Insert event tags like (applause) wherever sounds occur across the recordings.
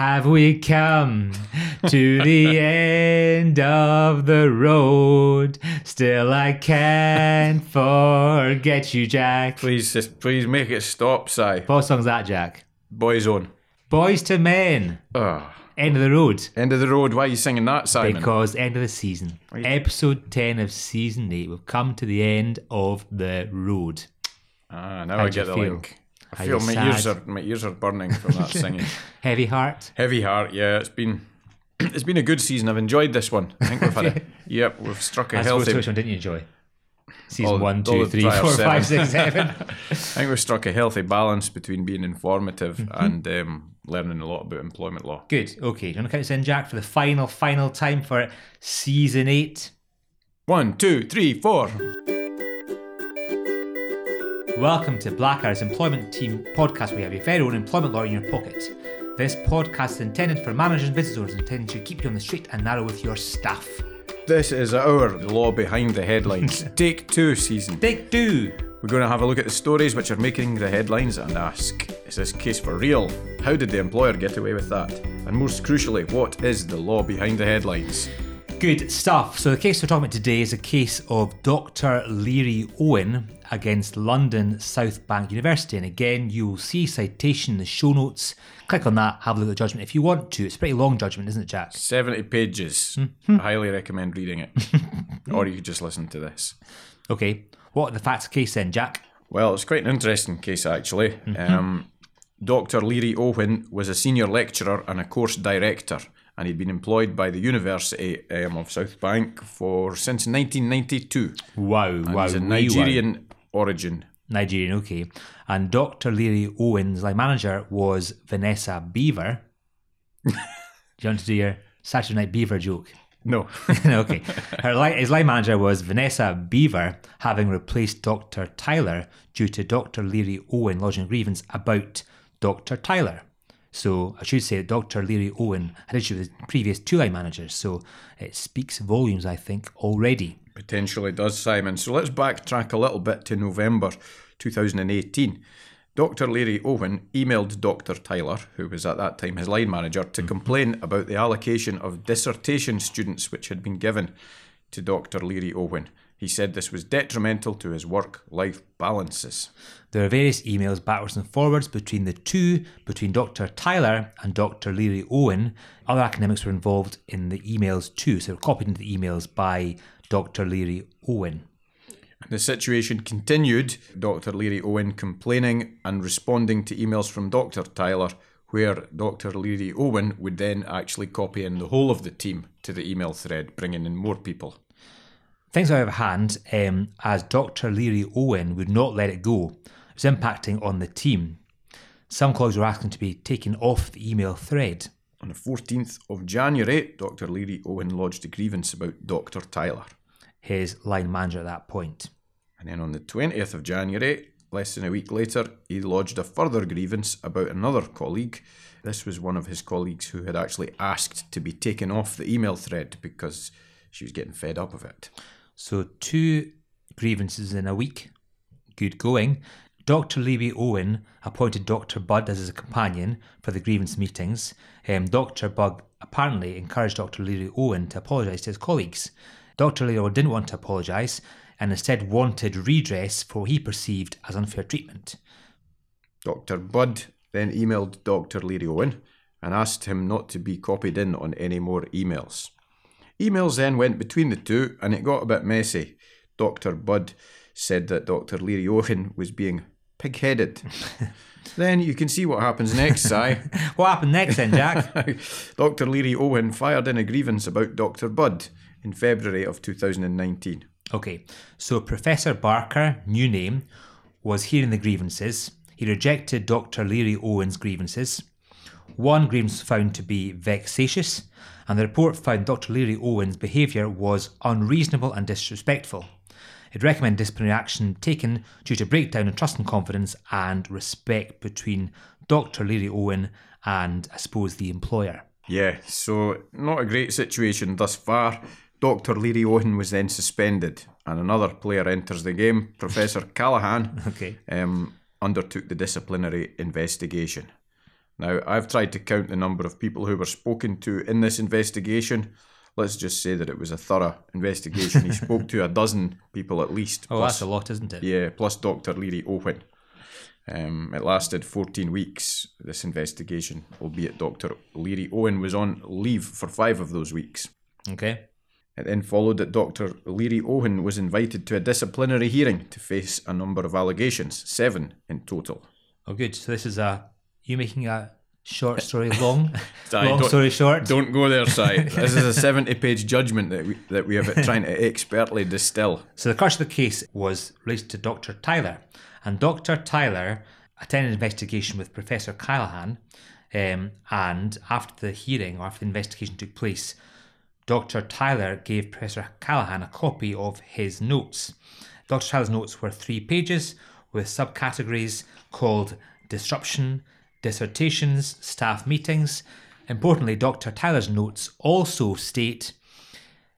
Have we come to the (laughs) end of the road? Still, I can't forget you, Jack. Please, just please make it stop, Si. What song's that, Jack? Boyzone. Boyz II Men. Oh. End of the road. End of the road. Why are you singing that, Simon? Because end of the season. Episode 10 of season 8. We've come to the end of the road. ah, now How'd I get the feel? link. I feel my ears are my ears are burning from that (laughs) singing. Heavy heart. Heavy heart. Yeah, it's been (clears throat) it's been a good season. I've enjoyed this one. I think we've had a (laughs) yep. We've struck a healthy. which one didn't you enjoy? Season All- one, two, three, four, five, seven. six, seven. (laughs) I think we've struck a healthy balance between being informative Mm-hmm. and um, learning a lot about employment law. Good. Okay. Do you want to count us in, Jack, for the final, final time for season eight? One, two, three, four. Welcome to Blackadders Employment Team podcast, where you have your very own employment law in your pocket. This podcast is intended for managers and business owners, intended to keep you on the straight and narrow with your staff. This is our law behind the headlines. (laughs) Take two season. Take two. We're going to have a look at the stories which are making the headlines and ask Is this case for real? How did the employer get away with that? And most crucially, what is the law behind the headlines? Good stuff. So the case we're talking about today is a case of Dr. Leary Owen against London South Bank University. And again, you will see citation in the show notes. Click on that, have a look at the judgment if you want to. It's a pretty long judgment, isn't it, Jack? 70 pages. Mm-hmm. I highly recommend reading it. (laughs) or you could just listen to this. Okay. What are the facts of the case then, Jack? Well, it's quite an interesting case actually. Um, Dr. Leary Owen was a senior lecturer and a course director, and he'd been employed by the University um, of South Bank for since 1992. Wow, And wow. he's a wee wow. Nigerian origin. Nigerian, okay. And Dr. Leary Owen's line manager was Vanessa Beaver. (laughs) do you want to do your Saturday Night Beaver joke? No. (laughs) (laughs) okay. Her line, his line manager was Vanessa Beaver, having replaced Dr. Tyler due to Dr. Leary Owen lodging grievance about Dr. Tyler. So I should say that Dr. Leary Owen had issue with his previous two line managers. So it speaks volumes, I think, already. Potentially does, Simon. So let's backtrack a little bit to November 2018. Dr. Leary Owen emailed Dr. Tyler, who was at that time his line manager, to mm-hmm. complain about the allocation of dissertation students which had been given to Dr. Leary Owen. He said this was detrimental to his work life balances. There are various emails backwards and forwards between the two, between Dr. Tyler and Dr. Leary Owen. Other academics were involved in the emails too, so copied into the emails by Dr. Leary Owen. The situation continued, Dr. Leary Owen complaining and responding to emails from Dr. Tyler, where Dr. Leary Owen would then actually copy in the whole of the team to the email thread, bringing in more people. Things out of hand um, as Dr. Leary Owen would not let it go. It was impacting on the team. Some colleagues were asking to be taken off the email thread. On the 14th of January, Dr. Leary Owen lodged a grievance about Dr. Tyler. His line manager at that point. And then on the 20th of January, less than a week later, he lodged a further grievance about another colleague. This was one of his colleagues who had actually asked to be taken off the email thread because she was getting fed up of it. So two grievances in a week. Good going. Dr. Leary Owen appointed Dr. Budd as his companion for the grievance meetings. Um, Dr. Budd apparently encouraged Dr. Leary Owen to apologise to his colleagues. Dr. Leary Owen didn't want to apologise and instead wanted redress for what he perceived as unfair treatment. Dr. Budd then emailed Dr. Leary Owen and asked him not to be copied in on any more emails. Emails then went between the two and it got a bit messy. Dr. Budd said that Dr. Leary Owen was being pig headed. (laughs) then you can see what happens next, Si. (laughs) What happened next then, Jack? (laughs) Dr. Leary Owen fired in a grievance about Dr. Budd in February of 2019. Okay, so Professor Barker, new name, was hearing the grievances. He rejected Dr. Leary Owen's grievances. One was found to be vexatious, and the report found Dr. Leary Owen's behaviour was unreasonable and disrespectful. It recommended disciplinary action taken due to breakdown in trust and confidence and respect between Dr. Leary Owen and, I suppose, the employer. Yeah, so not a great situation thus far. Dr. Leary Owen was then suspended, and another player enters the game. Professor Callahan (laughs) Okay. um, undertook the disciplinary investigation. Now, I've tried to count the number of people who were spoken to in this investigation. Let's just say that it was a thorough investigation. He (laughs) spoke to a dozen people at least. Oh, plus- that's a lot, isn't it? yeah, plus Dr. Leary Owen. Um, it lasted 14 weeks, this investigation, albeit Dr. Leary Owen was on leave for five of those weeks. Okay. It then followed that Dr. Leary Owen was invited to a disciplinary hearing to face a number of allegations, seven in total. Oh, good. So this is a you making a short (laughs) story long, Aye, long story short. Don't go there, Si. (laughs) this is a 70 page judgment that we, that we have trying to expertly distill. So the crux of the case was related to Dr. Tyler, and Dr. Tyler attended an investigation with Professor Callahan, um, and after the hearing or after the investigation took place, Dr. Tyler gave Professor Callahan a copy of his notes. Dr. Tyler's notes were three pages with subcategories called disruption, dissertations, staff meetings. Importantly, Dr. Tyler's notes also state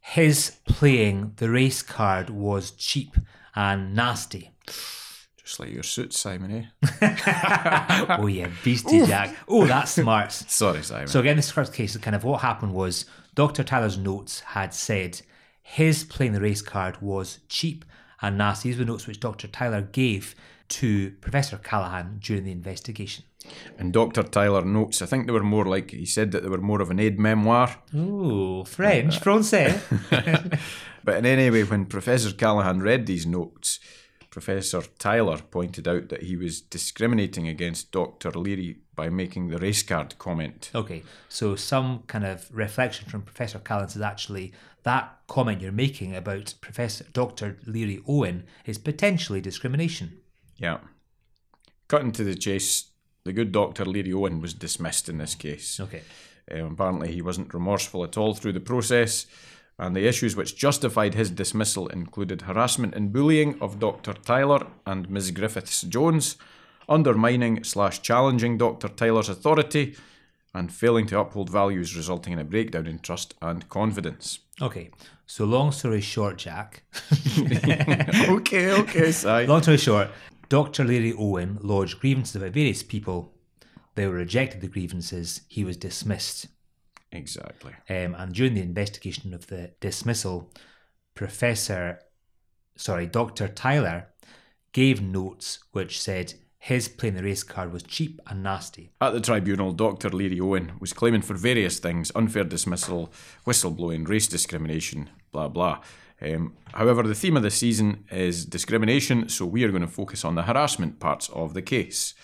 his playing the race card was cheap and nasty. Just like your suit, Simon, eh? (laughs) oh yeah, beastie Jack. Oh, that's smart. (laughs) Sorry, Simon. So again, this first case, kind of what happened was Dr. Tyler's notes had said his playing the race card was cheap and nasty. These were notes which Dr. Tyler gave to Professor Callahan during the investigation. And Dr. Tyler notes, I think they were more like, he said that they were more of an aide-memoire. Ooh, French, uh, Francais. (laughs) But in any way, when Professor Callahan read these notes, Professor Tyler pointed out that he was discriminating against Dr. Leary by making the race card comment. Okay, so some kind of reflection from Professor Callahan is actually that comment you're making about Professor Dr. Leary Owen is potentially discrimination. Yeah. Cutting to the chase, the good Dr. Leary Owen was dismissed in this case. Okay. Um, apparently, he wasn't remorseful at all through the process, and the issues which justified his dismissal included harassment and bullying of Dr. Tyler and Ms. Griffiths Jones, undermining slash challenging Dr. Tyler's authority, and failing to uphold values, resulting in a breakdown in trust and confidence. Okay. So long story short, Jack. (laughs) okay, okay, (laughs) sorry. long story short, Dr. Larry Owen lodged grievances about various people. They were rejected the grievances. He was dismissed. Exactly. Um, and during the investigation of the dismissal, Professor, sorry, Dr. Tyler gave notes which said his playing the race card was cheap and nasty. At the tribunal, Dr. Leary Owen was claiming for various things unfair dismissal, whistleblowing, race discrimination, blah blah. Um, however, the theme of the season is discrimination, so we are going to focus on the harassment parts of the case.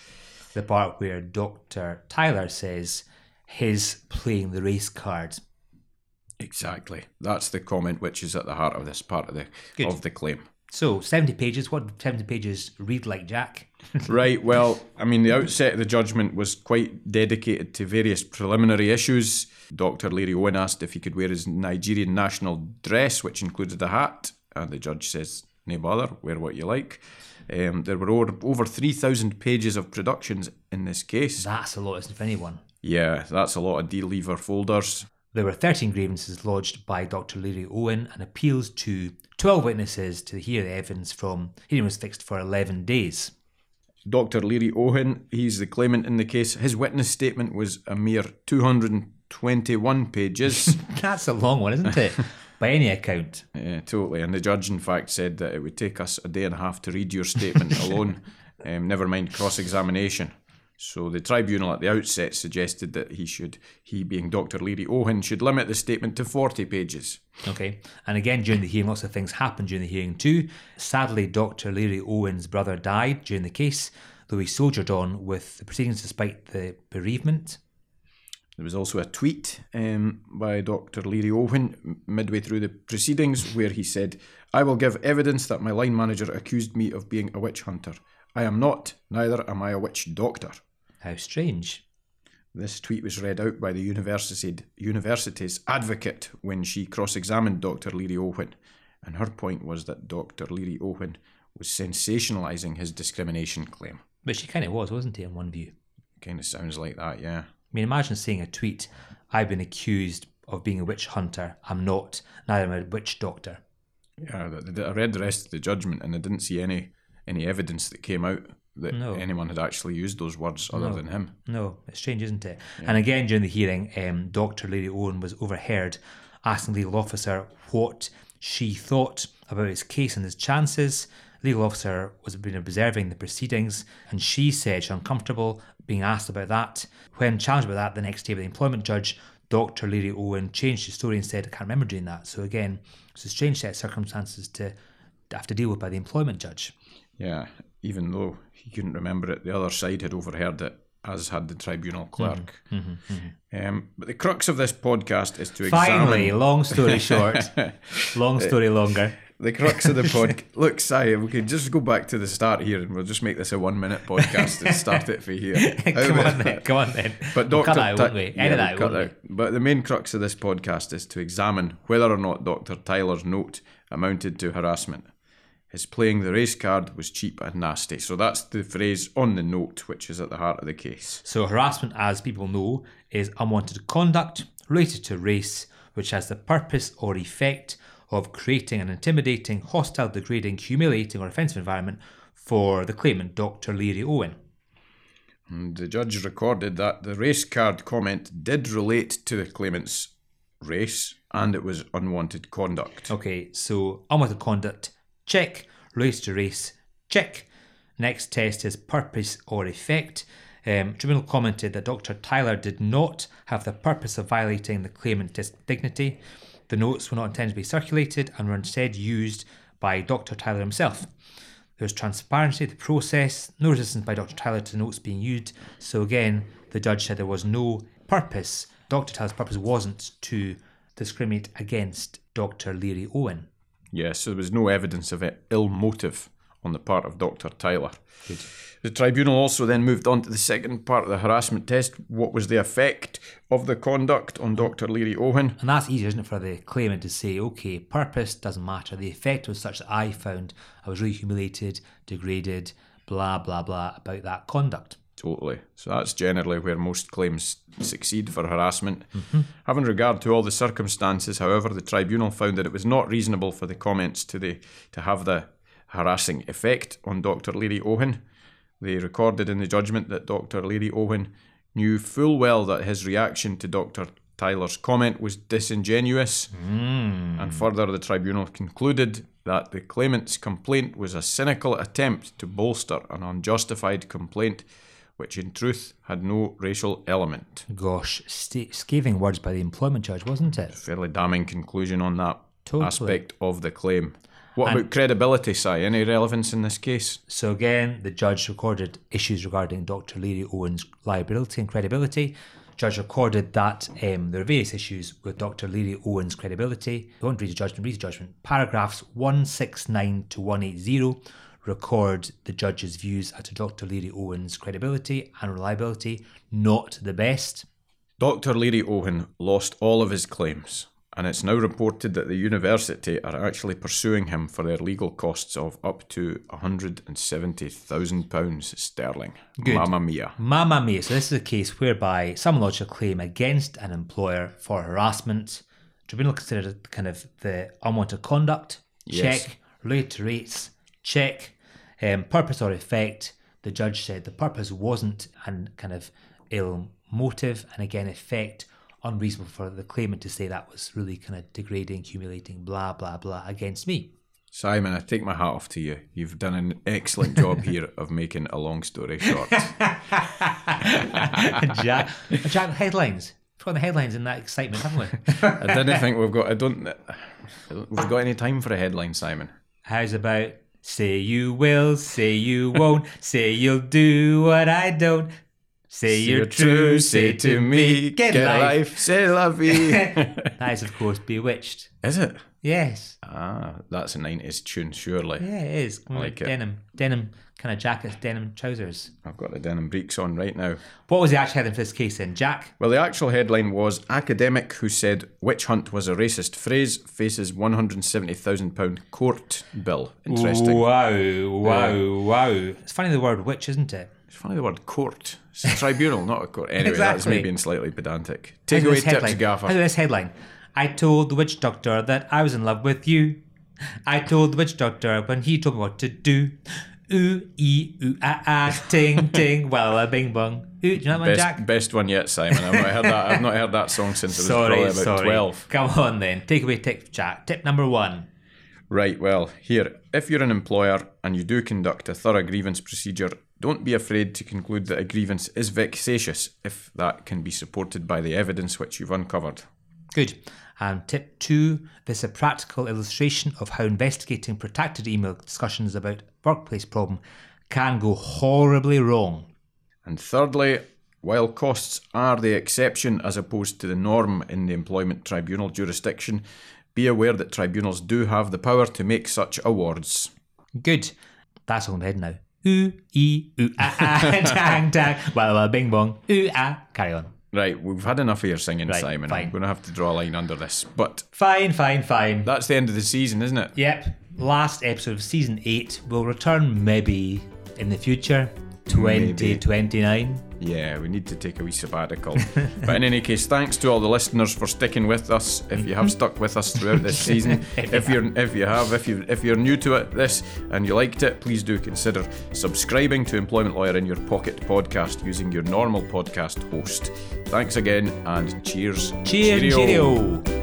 The part where Dr. Tyler says his playing the race card. Exactly. That's the comment which is at the heart of this part of the Good. of the claim. So, 70 pages. What 70 pages read like, Jack? (laughs) right, well, I mean, the outset of the judgment was quite dedicated to various preliminary issues. Dr. Leary Owen asked if he could wear his Nigerian national dress, which included a hat, and the judge says, no bother, wear what you like. Um, there were over, over 3,000 pages of productions in this case. That's a lot, isn't it, for anyone? Yeah, that's a lot of D-lever folders. There were 13 grievances lodged by Dr. Leary Owen and appeals to 12 witnesses to hear the evidence from hearing was fixed for 11 days. Dr. Leary Owen, he's the claimant in the case. His witness statement was a mere 221 pages. (laughs) That's a long one, isn't it? (laughs) By any account. Yeah, totally. And the judge, in fact, said that it would take us a day and a half to read your statement (laughs) alone, um, never mind cross examination. So the tribunal at the outset suggested that he should, he being Dr. Leary Owen, should limit the statement to 40 pages. Okay. And again, during the hearing, lots of things happened during the hearing too. Sadly, Dr. Leary Owen's brother died during the case, though he soldiered on with the proceedings despite the bereavement. There was also a tweet um, by Dr. Leary Owen midway through the proceedings where he said, I will give evidence that my line manager accused me of being a witch hunter. I am not, neither am I a witch doctor. How strange. This tweet was read out by the university, university's advocate when she cross examined Dr. Leary Owen, and her point was that Dr. Leary Owen was sensationalising his discrimination claim. But she kind of was, wasn't he, in one view? Kind of sounds like that, yeah. I mean, imagine seeing a tweet, I've been accused of being a witch hunter. I'm not, neither am I a witch doctor. Yeah, I read the rest of the judgment and I didn't see any any evidence that came out that No. anyone had actually used those words other than him. No, it's strange, isn't it? And again, during the hearing, um, Dr. Lady Owen was overheard asking the legal officer what she thought about his case and his chances. The legal officer was been observing the proceedings, and she said she's uncomfortable being asked about that. When challenged about that the next day by the employment judge, Dr. Larry Owen changed his story and said, I can't remember doing that. So again, it's a strange set of circumstances to have to deal with by the employment judge. Yeah, even though he couldn't remember it, the other side had overheard it, as had the tribunal mm-hmm, clerk. Mm-hmm, mm-hmm. Um, but the crux of this podcast is to Finally, examine long story short, (laughs) long story longer. The crux of the (laughs) pod. Look, Si, we can just go back to the start here, and we'll just make this a one-minute podcast and start it for here. (laughs) come on then, come on then. But We'll that out, we? Yeah, we'll that, cut won't that out. But the main crux of this podcast is to examine whether or not Dr. Tyler's note amounted to harassment. His playing the race card was cheap and nasty. So that's the phrase on the note, which is at the heart of the case. So, harassment, as people know, is unwanted conduct related to race, which has the purpose or effect of creating an intimidating, hostile, degrading, humiliating, or offensive environment for the claimant, Dr. Leary Owen. And the judge recorded that the race card comment did relate to the claimant's race and it was unwanted conduct. Okay, so unwanted conduct, check. Race to race, check. Next test is purpose or effect. Um, tribunal commented that Dr. Tyler did not have the purpose of violating the claimant's dignity. The notes were not intended to be circulated and were instead used by Dr. Tyler himself. There was transparency of the process, no resistance by Dr. Tyler to notes being used. So again, the judge said there was no purpose. Dr. Tyler's purpose wasn't to discriminate against Dr. Leary Owen. Yes, so there was no evidence of ill motive on the part of Dr. Tyler. The tribunal also then moved on to the second part of the harassment test. What was the effect of the conduct on Dr. Leary Owen? And that's easier, isn't it, for the claimant to say, okay, purpose doesn't matter. The effect was such that I found I was really humiliated, degraded, blah, blah, blah about that conduct. Totally. So that's generally where most claims succeed for harassment. Mm-hmm. Having regard to all the circumstances, however, the tribunal found that it was not reasonable for the comments to the to have the harassing effect on Dr. Leary Owen. They recorded in the judgment that Dr. Leary Owen knew full well that his reaction to Dr. Tyler's comment was disingenuous, hmm. and further, the tribunal concluded that the claimant's complaint was a cynical attempt to bolster an unjustified complaint which in truth had no racial element. Gosh, sta scathing words by the employment judge, wasn't it? Fairly damning conclusion on that Totally. aspect of the claim. What about credibility, Si? Any relevance in this case? So again, the judge recorded issues regarding Dr. Leary Owen's liability and credibility. Judge recorded that um, there are various issues with Dr. Leary Owen's credibility. I won't read the judgment, read the judgment. Paragraphs 169 to 180 record the judge's views as to Dr. Leary Owen's credibility and reliability, not the best. Dr. Leary Owen lost all of his claims, and it's now reported that the university are actually pursuing him for their legal costs of up to £170,000 sterling. Good. Mamma mia. Mamma mia. So this is a case whereby someone lodged a claim against an employer for harassment. Tribunal considered kind of the unwanted conduct. Yes. Check. Related to rates. Check. Um, purpose or effect. The judge said the purpose wasn't an kind of ill motive, and again, effect unreasonable for the claimant to say that was really kind of degrading, humiliating, blah blah blah against me. Simon, I take my hat off to you. You've done an excellent job (laughs) here of making a long story short. (laughs) Jack, Jack, headlines. We've got the headlines in that excitement, haven't we? I didn't (laughs) think we've got. I don't. We've got any time for a headline, Simon? How's about say you will, say you won't, say you'll do what I don't, say you're true, say to me, get, get life. life, la (laughs) vie. That is, of course, B*Witched. is it? Yes. Ah, that's a nineties tune, surely. Yeah, it is. Of like it. denim, denim kind of jackets, denim trousers. I've got the denim breeks on right now. What was the actual heading for this case then, Jack? Well, the actual headline was Academic who said witch hunt was a racist phrase faces £170,000 court bill. Interesting. Wow, wow, wow. It's funny the word witch, isn't it? It's funny the word court. It's a tribunal, not a court. Anyway, that's Exactly. me being slightly pedantic. Take away tips, headline? Gaffer. How's this headline? I told the witch doctor that I was in love with you. I told the witch doctor when he told me what to do. Ooh, ee, ooh, ah, ah, (laughs) ting, ting, walla, bing, bong. Ooh, do you know that one, Best, Jack? best one yet, Simon. I've not heard that. I've not heard that song since I was Sorry, probably about sorry. twelve. Come on then. Take away tip, Jack. Tip number one. Right, well, here, if you're an employer and you do conduct a thorough grievance procedure, don't be afraid to conclude that a grievance is vexatious if that can be supported by the evidence which you've uncovered. Good. And tip two, this is a practical illustration of how investigating protracted email discussions about workplace problem can go horribly wrong. And thirdly, while costs are the exception as opposed to the norm in the employment tribunal jurisdiction, be aware that tribunals do have the power to make such awards. Good. That's all I'm head now. Ooh, ee, ooh, ah, ah, dang, dang, bing bong, ooh, ah, carry on. Right, we've had enough of your singing, Right, Simon. fine. I'm going to have to draw a line under this. But Fine, fine, fine. that's the end of the season, isn't it? Yep, last episode of season 8 We'll return maybe in the future, 2029. Yeah, we need to take a wee sabbatical. (laughs) but in any case, thanks to all the listeners for sticking with us. If you have mhm. stuck with us throughout this season, (laughs) if you're if you have, if you if you're new to it, this and you liked it, please do consider subscribing to Employment Lawyer in your pocket podcast using your normal podcast host. Thanks again and cheers. Cheers, Cheerio. cheerio.